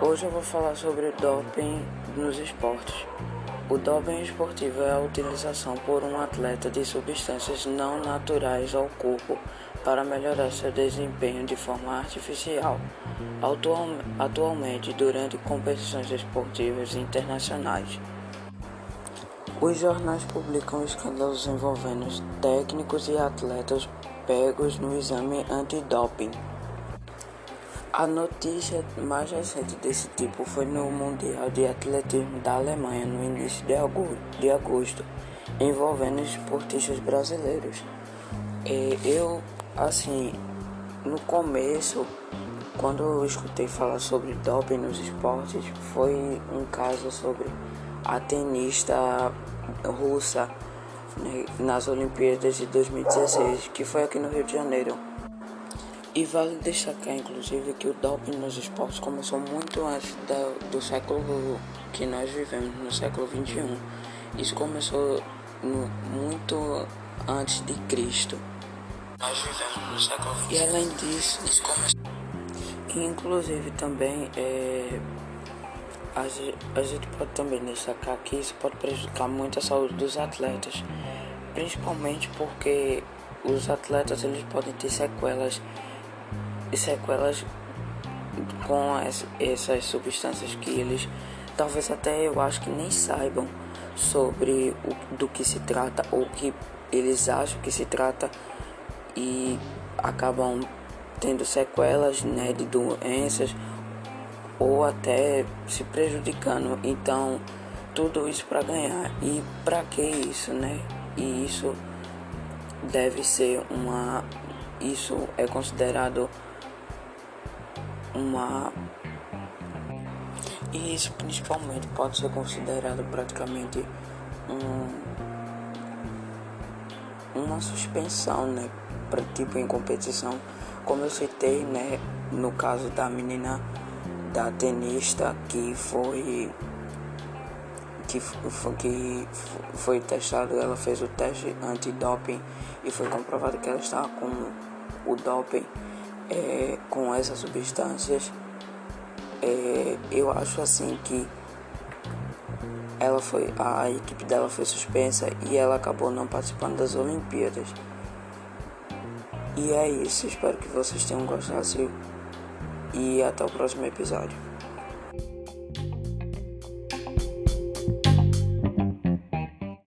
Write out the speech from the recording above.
Hoje eu vou falar sobre doping nos esportes. O doping esportivo é a utilização por um atleta de substâncias não naturais ao corpo para melhorar seu desempenho de forma artificial. Atualmente, durante competições esportivas internacionais, os jornais publicam escândalos envolvendo técnicos e atletas pegos no exame antidoping. A notícia mais recente desse tipo foi no Mundial de Atletismo da Alemanha no início de agosto, envolvendo esportistas brasileiros. E eu, assim, no começo, quando eu escutei falar sobre doping nos esportes, foi um caso sobre a tenista russa né, nas Olimpíadas de 2016, que foi aqui no Rio de Janeiro. E vale destacar, inclusive, que o doping nos esportes começou muito antes da, do século que nós vivemos, no século 21. Isso começou no, muito antes de Cristo. Nós vivemos no século 21. E além disso, isso começou. Inclusive também é, a, a gente pode também destacar que isso pode prejudicar muito a saúde dos atletas, principalmente porque os atletas eles podem ter sequelas sequelas com as, essas substâncias que eles talvez até eu acho que nem saibam sobre o, do que se trata ou que eles acham que se trata e acabam tendo sequelas né, de doenças ou até se prejudicando. Então, tudo isso para ganhar. E para que isso, né? E isso deve ser uma isso é considerado uma e isso principalmente pode ser considerado praticamente um, uma suspensão, né, para tipo em competição, como eu citei, né, no caso da menina da tenista que foi que foi, que foi testado, ela fez o teste antidoping e foi comprovado que ela estava com o doping é, com essas substâncias, é, eu acho assim que ela foi a equipe dela foi suspensa e ela acabou não participando das Olimpíadas. E é isso, espero que vocês tenham gostado e até o próximo episódio.